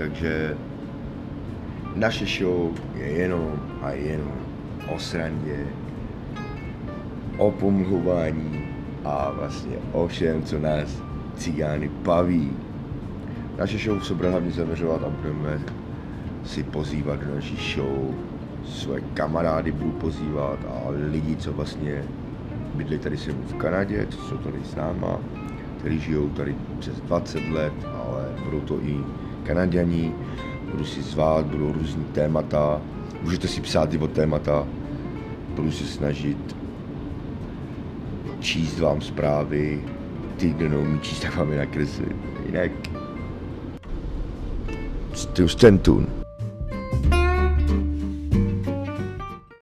takže naše show je jenom a jenom o srandě, o pomluvání a vlastně o všem, co nás cigány baví. Naše show se bude hlavně zaměřovat a budeme si pozývat do naší show své kamarády budu pozývat a lidi, co vlastně bydlí tady se v Kanadě, co jsou tady s náma, kteří žijou tady přes 20 let, ale budou to i Kanaděni, budu si zvát, budou různý témata, můžete si psát i o témata, budu se snažit číst vám zprávy, ty, kdo neumí číst, tak vám je nakreslit. Jinak, stay tuned.